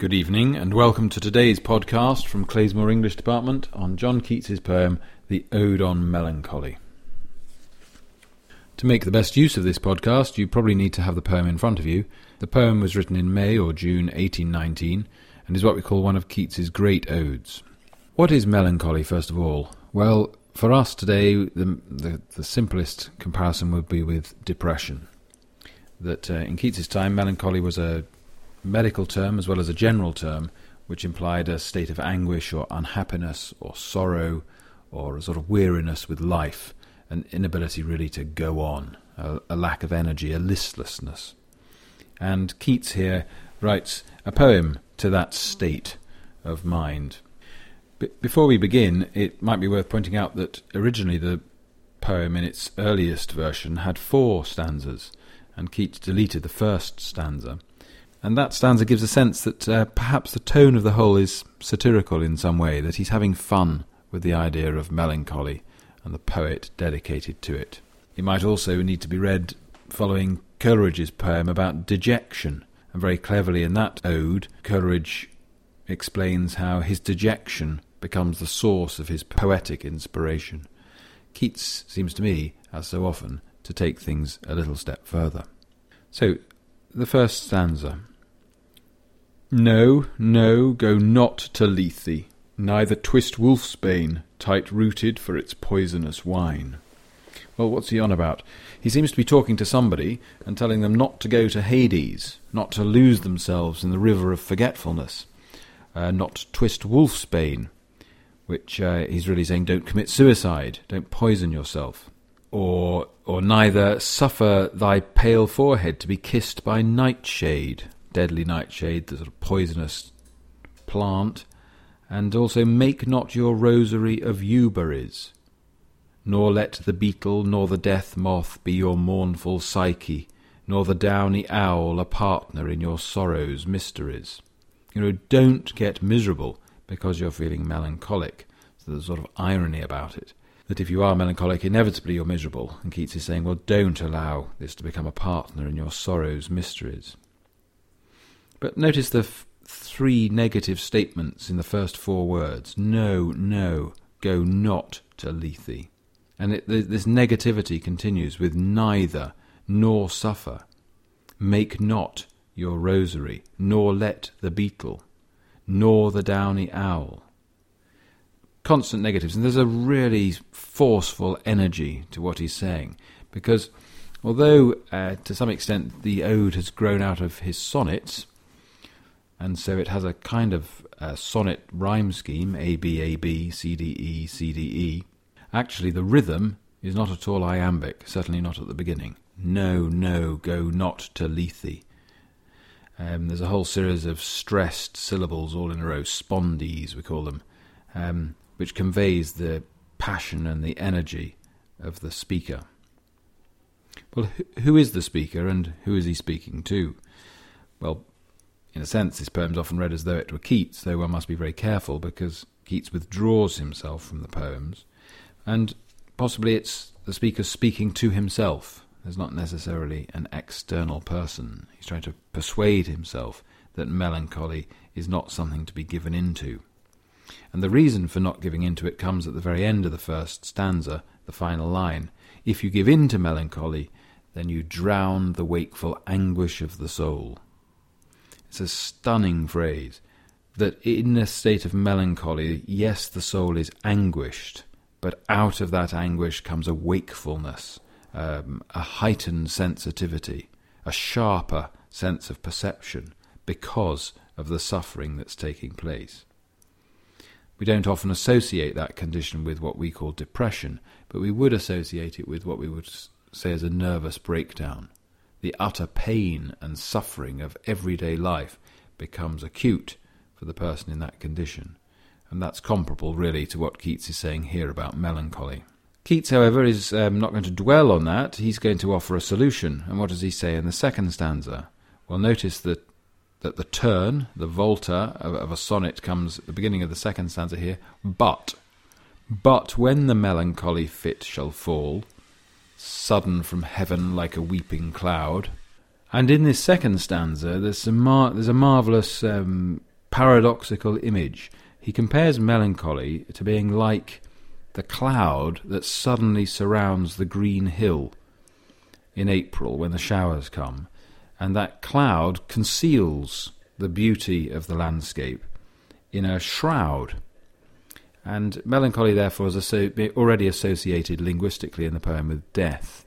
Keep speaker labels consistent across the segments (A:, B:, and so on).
A: Good evening, and welcome to today's podcast from Clayesmore English Department on John Keats's poem, The Ode on Melancholy. To make the best use of this podcast, you probably need to have the poem in front of you. The poem was written in May or June 1819 and is what we call one of Keats's great odes. What is melancholy, first of all? Well, for us today, the, the, the simplest comparison would be with depression. That uh, in Keats's time, melancholy was a medical term as well as a general term, which implied a state of anguish or unhappiness or sorrow or a sort of weariness with life, an inability really to go on, a, a lack of energy, a listlessness. And Keats here writes a poem to that state of mind. before we begin, it might be worth pointing out that originally the poem in its earliest version had four stanzas, and Keats deleted the first stanza. And that stanza gives a sense that uh, perhaps the tone of the whole is satirical in some way, that he's having fun with the idea of melancholy and the poet dedicated to it. It might also need to be read following Coleridge's poem about dejection, and very cleverly in that ode, Coleridge explains how his dejection becomes the source of his poetic inspiration. Keats seems to me, as so often, to take things a little step further. So, the first stanza. No, no, go not to Lethe, neither twist wolfsbane, tight rooted for its poisonous wine. Well, what's he on about? He seems to be talking to somebody and telling them not to go to Hades, not to lose themselves in the river of forgetfulness, uh, not twist wolfsbane, which uh, he's really saying don't commit suicide, don't poison yourself, or or neither suffer thy pale forehead to be kissed by nightshade, deadly nightshade, the sort of poisonous plant, and also make not your rosary of yewberries, nor let the beetle nor the death moth be your mournful psyche, nor the downy owl a partner in your sorrow's mysteries. You know, don't get miserable because you're feeling melancholic. So there's a sort of irony about it. That if you are melancholic, inevitably you're miserable. And Keats is saying, well, don't allow this to become a partner in your sorrow's mysteries. But notice the f- three negative statements in the first four words no, no, go not to Lethe. And it, this negativity continues with neither nor suffer. Make not your rosary, nor let the beetle, nor the downy owl. Constant negatives, and there's a really forceful energy to what he's saying, because although uh, to some extent the ode has grown out of his sonnets, and so it has a kind of uh, sonnet rhyme scheme A B A B C D E C D E. Actually, the rhythm is not at all iambic, certainly not at the beginning. No, no, go not to Lethe. Um, there's a whole series of stressed syllables all in a row, spondees we call them, um, which conveys the passion and the energy of the speaker. Well, who is the speaker and who is he speaking to? Well, in a sense, this poem is often read as though it were Keats, though one must be very careful because Keats withdraws himself from the poems, and possibly it's the speaker speaking to himself. There's not necessarily an external person. He's trying to persuade himself that melancholy is not something to be given into. And the reason for not giving into it comes at the very end of the first stanza, the final line. If you give in to melancholy, then you drown the wakeful anguish of the soul. It's a stunning phrase that in a state of melancholy, yes, the soul is anguished, but out of that anguish comes a wakefulness, um, a heightened sensitivity, a sharper sense of perception because of the suffering that's taking place. We don't often associate that condition with what we call depression, but we would associate it with what we would say as a nervous breakdown the utter pain and suffering of everyday life becomes acute for the person in that condition. And that's comparable, really, to what Keats is saying here about melancholy. Keats, however, is um, not going to dwell on that. He's going to offer a solution. And what does he say in the second stanza? Well, notice that, that the turn, the volta of, of a sonnet comes at the beginning of the second stanza here. But, but when the melancholy fit shall fall, sudden from heaven like a weeping cloud. And in this second stanza, there's a, mar- there's a marvellous um, paradoxical image. He compares melancholy to being like the cloud that suddenly surrounds the green hill in April when the showers come, and that cloud conceals the beauty of the landscape in a shroud. And melancholy, therefore, is already associated linguistically in the poem with death.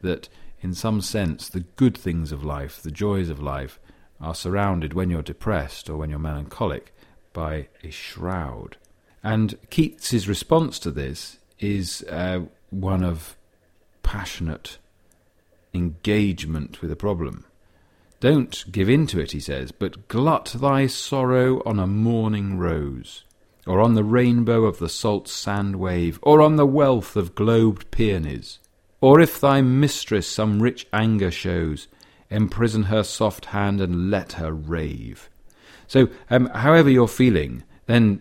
A: That, in some sense, the good things of life, the joys of life, are surrounded when you're depressed or when you're melancholic by a shroud. And Keats's response to this is uh, one of passionate engagement with a problem. Don't give in to it, he says, but glut thy sorrow on a morning rose, or on the rainbow of the salt sand wave, or on the wealth of globed peonies. Or if thy mistress some rich anger shows, imprison her soft hand and let her rave. So, um, however you're feeling, then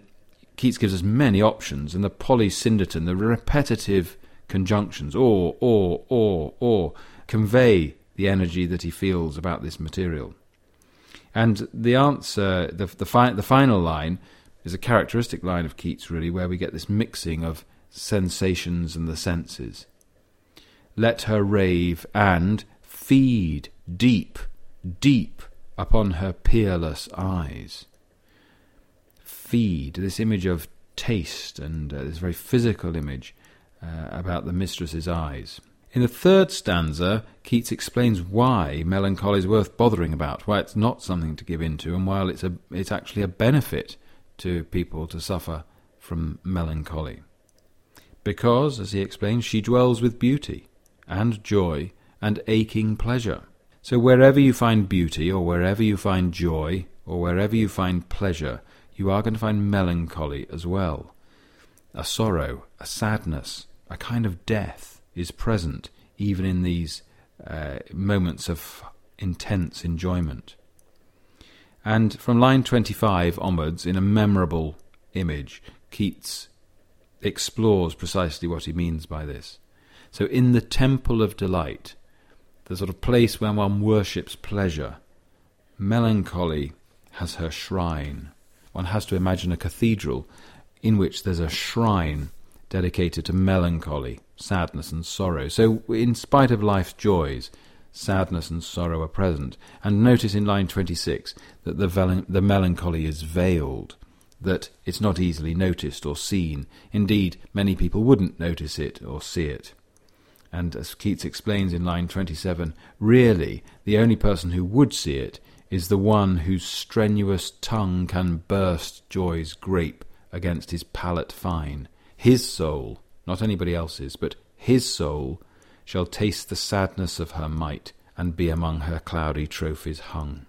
A: Keats gives us many options, and the polysyndeton, the repetitive conjunctions, or, or, or, or, convey the energy that he feels about this material. And the answer, the, the, fi- the final line, is a characteristic line of Keats, really, where we get this mixing of sensations and the senses. Let her rave and feed deep, deep upon her peerless eyes. Feed, this image of taste and uh, this very physical image uh, about the mistress's eyes. In the third stanza, Keats explains why melancholy is worth bothering about, why it's not something to give in to, and why it's, a, it's actually a benefit to people to suffer from melancholy. Because, as he explains, she dwells with beauty and joy and aching pleasure. So wherever you find beauty, or wherever you find joy, or wherever you find pleasure, you are going to find melancholy as well. A sorrow, a sadness, a kind of death is present even in these uh, moments of intense enjoyment. And from line 25 onwards, in a memorable image, Keats explores precisely what he means by this. So, in the temple of delight, the sort of place where one worships pleasure, melancholy has her shrine. One has to imagine a cathedral in which there's a shrine dedicated to melancholy, sadness, and sorrow. So, in spite of life's joys, sadness and sorrow are present. And notice in line 26 that the, the melancholy is veiled, that it's not easily noticed or seen. Indeed, many people wouldn't notice it or see it. And as Keats explains in line 27, really, the only person who would see it is the one whose strenuous tongue can burst joy's grape against his palate fine, his soul, not anybody else's, but his soul, shall taste the sadness of her might and be among her cloudy trophies hung.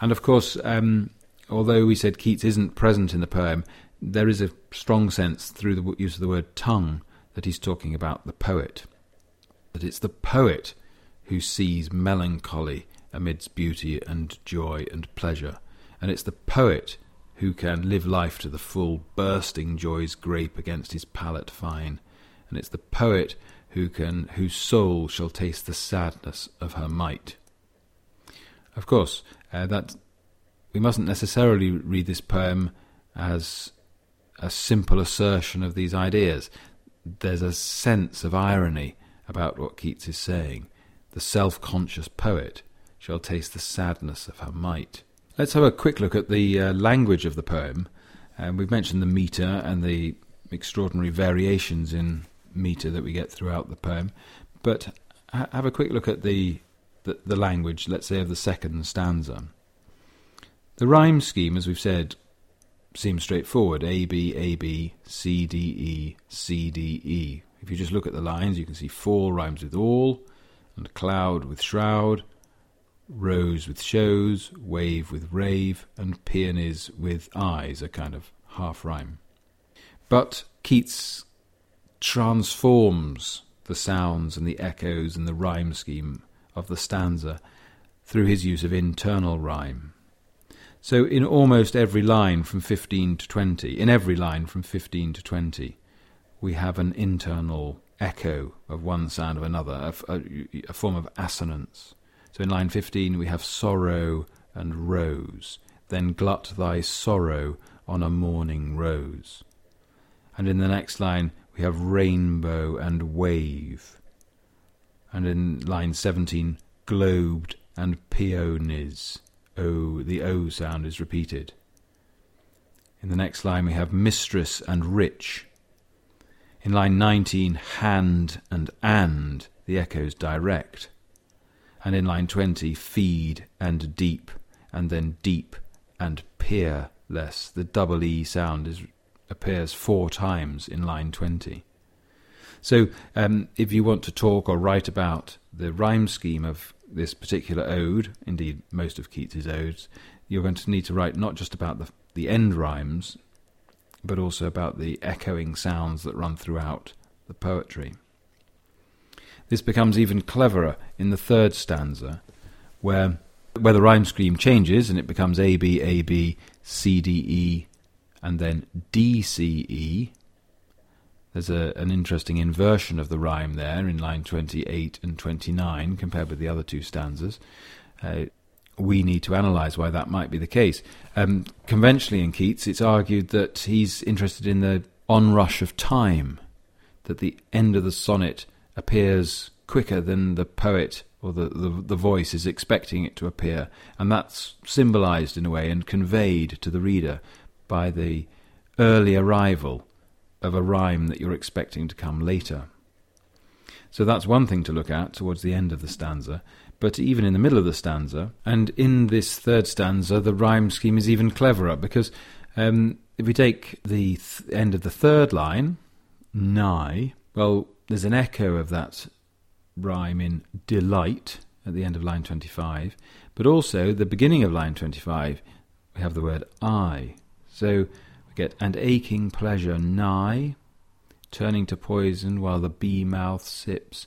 A: And of course, um, although we said Keats isn't present in the poem, there is a strong sense through the use of the word tongue that he's talking about the poet. That it's the poet who sees melancholy amidst beauty and joy and pleasure. And it's the poet who can live life to the full, bursting joy's grape against his palate fine. And it's the poet who can whose soul shall taste the sadness of her might. Of course, uh, that we mustn't necessarily read this poem as a simple assertion of these ideas. There's a sense of irony about what Keats is saying. The self conscious poet shall taste the sadness of her might. Let's have a quick look at the uh, language of the poem. Um, we've mentioned the metre and the extraordinary variations in metre that we get throughout the poem, but ha- have a quick look at the, the, the language, let's say, of the second stanza. The rhyme scheme, as we've said, seems straightforward A, B, A, B, C, D, E, C, D, E. If you just look at the lines, you can see fall rhymes with all, and cloud with shroud, rose with shows, wave with rave, and peonies with eyes, a kind of half rhyme. But Keats transforms the sounds and the echoes and the rhyme scheme of the stanza through his use of internal rhyme. So, in almost every line from 15 to 20, in every line from 15 to 20, we have an internal echo of one sound of another, a, a, a form of assonance. So in line 15 we have sorrow and rose. then glut thy sorrow on a morning rose. And in the next line, we have rainbow and wave. And in line 17, globed and peonies. O, the O sound is repeated. In the next line, we have mistress and rich. In line 19, hand and and, the echoes direct. And in line 20, feed and deep, and then deep and peerless. The double E sound is, appears four times in line 20. So, um, if you want to talk or write about the rhyme scheme of this particular ode, indeed most of Keats's odes, you're going to need to write not just about the, the end rhymes, but also about the echoing sounds that run throughout the poetry. This becomes even cleverer in the third stanza, where where the rhyme scheme changes and it becomes A B A B C D E and then D C E. There's a, an interesting inversion of the rhyme there in line 28 and 29 compared with the other two stanzas. Uh, we need to analyse why that might be the case. Um, conventionally, in Keats, it's argued that he's interested in the onrush of time, that the end of the sonnet appears quicker than the poet or the, the, the voice is expecting it to appear, and that's symbolised in a way and conveyed to the reader by the early arrival of a rhyme that you're expecting to come later. So that's one thing to look at towards the end of the stanza. But even in the middle of the stanza, and in this third stanza, the rhyme scheme is even cleverer because um, if we take the th- end of the third line, nigh, well, there's an echo of that rhyme in delight at the end of line 25, but also the beginning of line 25, we have the word I. So we get and aching pleasure nigh, turning to poison while the bee mouth sips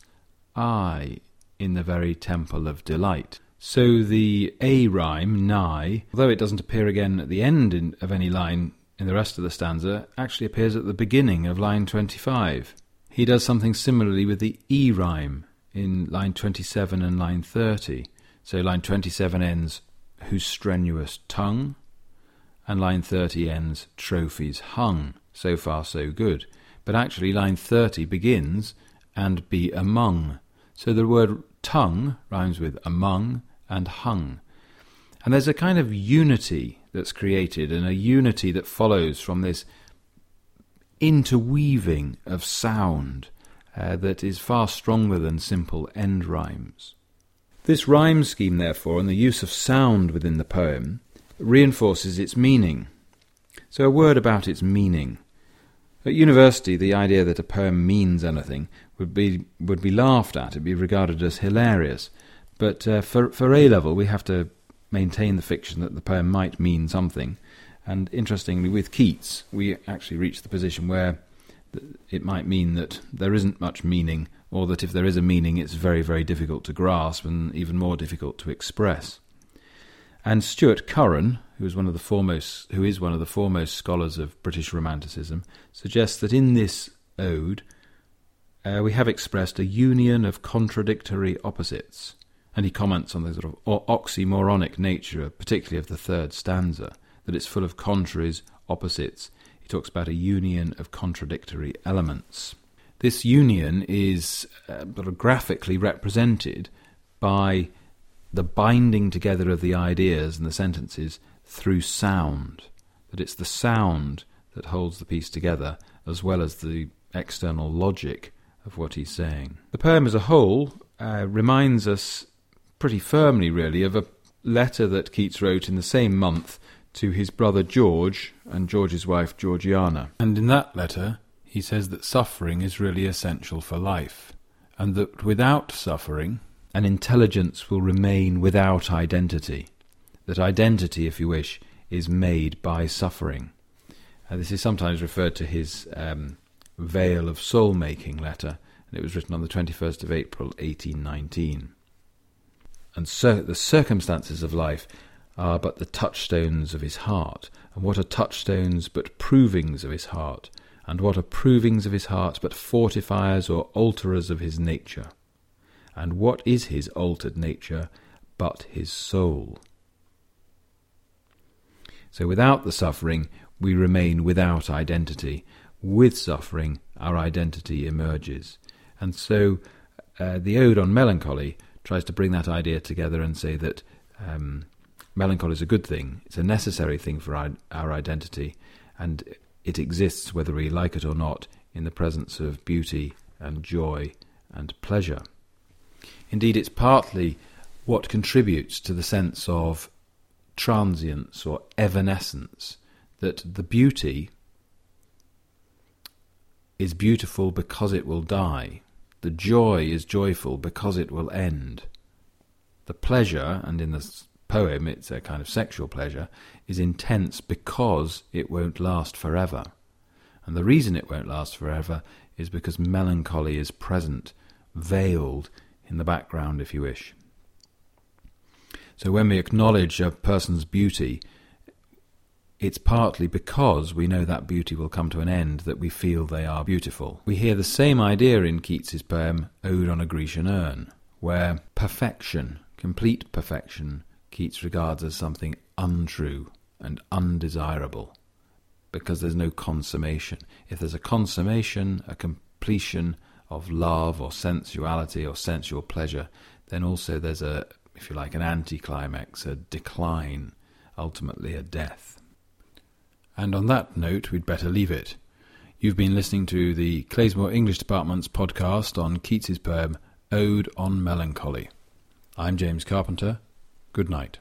A: I in the very temple of delight. So the A rhyme, nigh, although it doesn't appear again at the end in, of any line in the rest of the stanza, actually appears at the beginning of line 25. He does something similarly with the E rhyme in line 27 and line 30. So line 27 ends, whose strenuous tongue, and line 30 ends, trophies hung. So far, so good. But actually, line 30 begins, and be among. So the word tongue rhymes with among and hung. And there's a kind of unity that's created, and a unity that follows from this interweaving of sound uh, that is far stronger than simple end rhymes. This rhyme scheme, therefore, and the use of sound within the poem reinforces its meaning. So, a word about its meaning. At university, the idea that a poem means anything would be would be laughed at. It'd be regarded as hilarious. But uh, for for A level, we have to maintain the fiction that the poem might mean something. And interestingly, with Keats, we actually reach the position where it might mean that there isn't much meaning, or that if there is a meaning, it's very, very difficult to grasp and even more difficult to express. And Stuart Curran, who is one of the foremost, who is one of the foremost scholars of British Romanticism, suggests that in this ode uh, we have expressed a union of contradictory opposites, and he comments on the sort of oxymoronic nature, particularly of the third stanza, that it's full of contraries, opposites, He talks about a union of contradictory elements. This union is uh, graphically represented by the binding together of the ideas and the sentences through sound. That it's the sound that holds the piece together as well as the external logic of what he's saying. The poem as a whole uh, reminds us pretty firmly, really, of a letter that Keats wrote in the same month to his brother George and George's wife Georgiana. And in that letter, he says that suffering is really essential for life, and that without suffering, an intelligence will remain without identity. That identity, if you wish, is made by suffering. Uh, this is sometimes referred to his um, Vale of Soul Making letter, and it was written on the 21st of April 1819. And so the circumstances of life are but the touchstones of his heart, and what are touchstones but provings of his heart, and what are provings of his heart but fortifiers or alterers of his nature? And what is his altered nature but his soul? So without the suffering, we remain without identity. With suffering, our identity emerges. And so uh, the Ode on Melancholy tries to bring that idea together and say that um, melancholy is a good thing, it's a necessary thing for our, our identity, and it exists whether we like it or not in the presence of beauty and joy and pleasure. Indeed, it's partly what contributes to the sense of transience or evanescence that the beauty is beautiful because it will die. The joy is joyful because it will end. The pleasure, and in the poem it's a kind of sexual pleasure, is intense because it won't last forever. And the reason it won't last forever is because melancholy is present, veiled in the background, if you wish. So when we acknowledge a person's beauty, it's partly because we know that beauty will come to an end that we feel they are beautiful. We hear the same idea in Keats's poem Ode on a Grecian Urn, where perfection, complete perfection, Keats regards as something untrue and undesirable because there's no consummation. If there's a consummation, a completion of love or sensuality or sensual pleasure, then also there's a, if you like, an anticlimax, a decline, ultimately a death. And on that note, we'd better leave it. You've been listening to the Clayesmore English Department's podcast on Keats's poem Ode on Melancholy. I'm James Carpenter. Good night.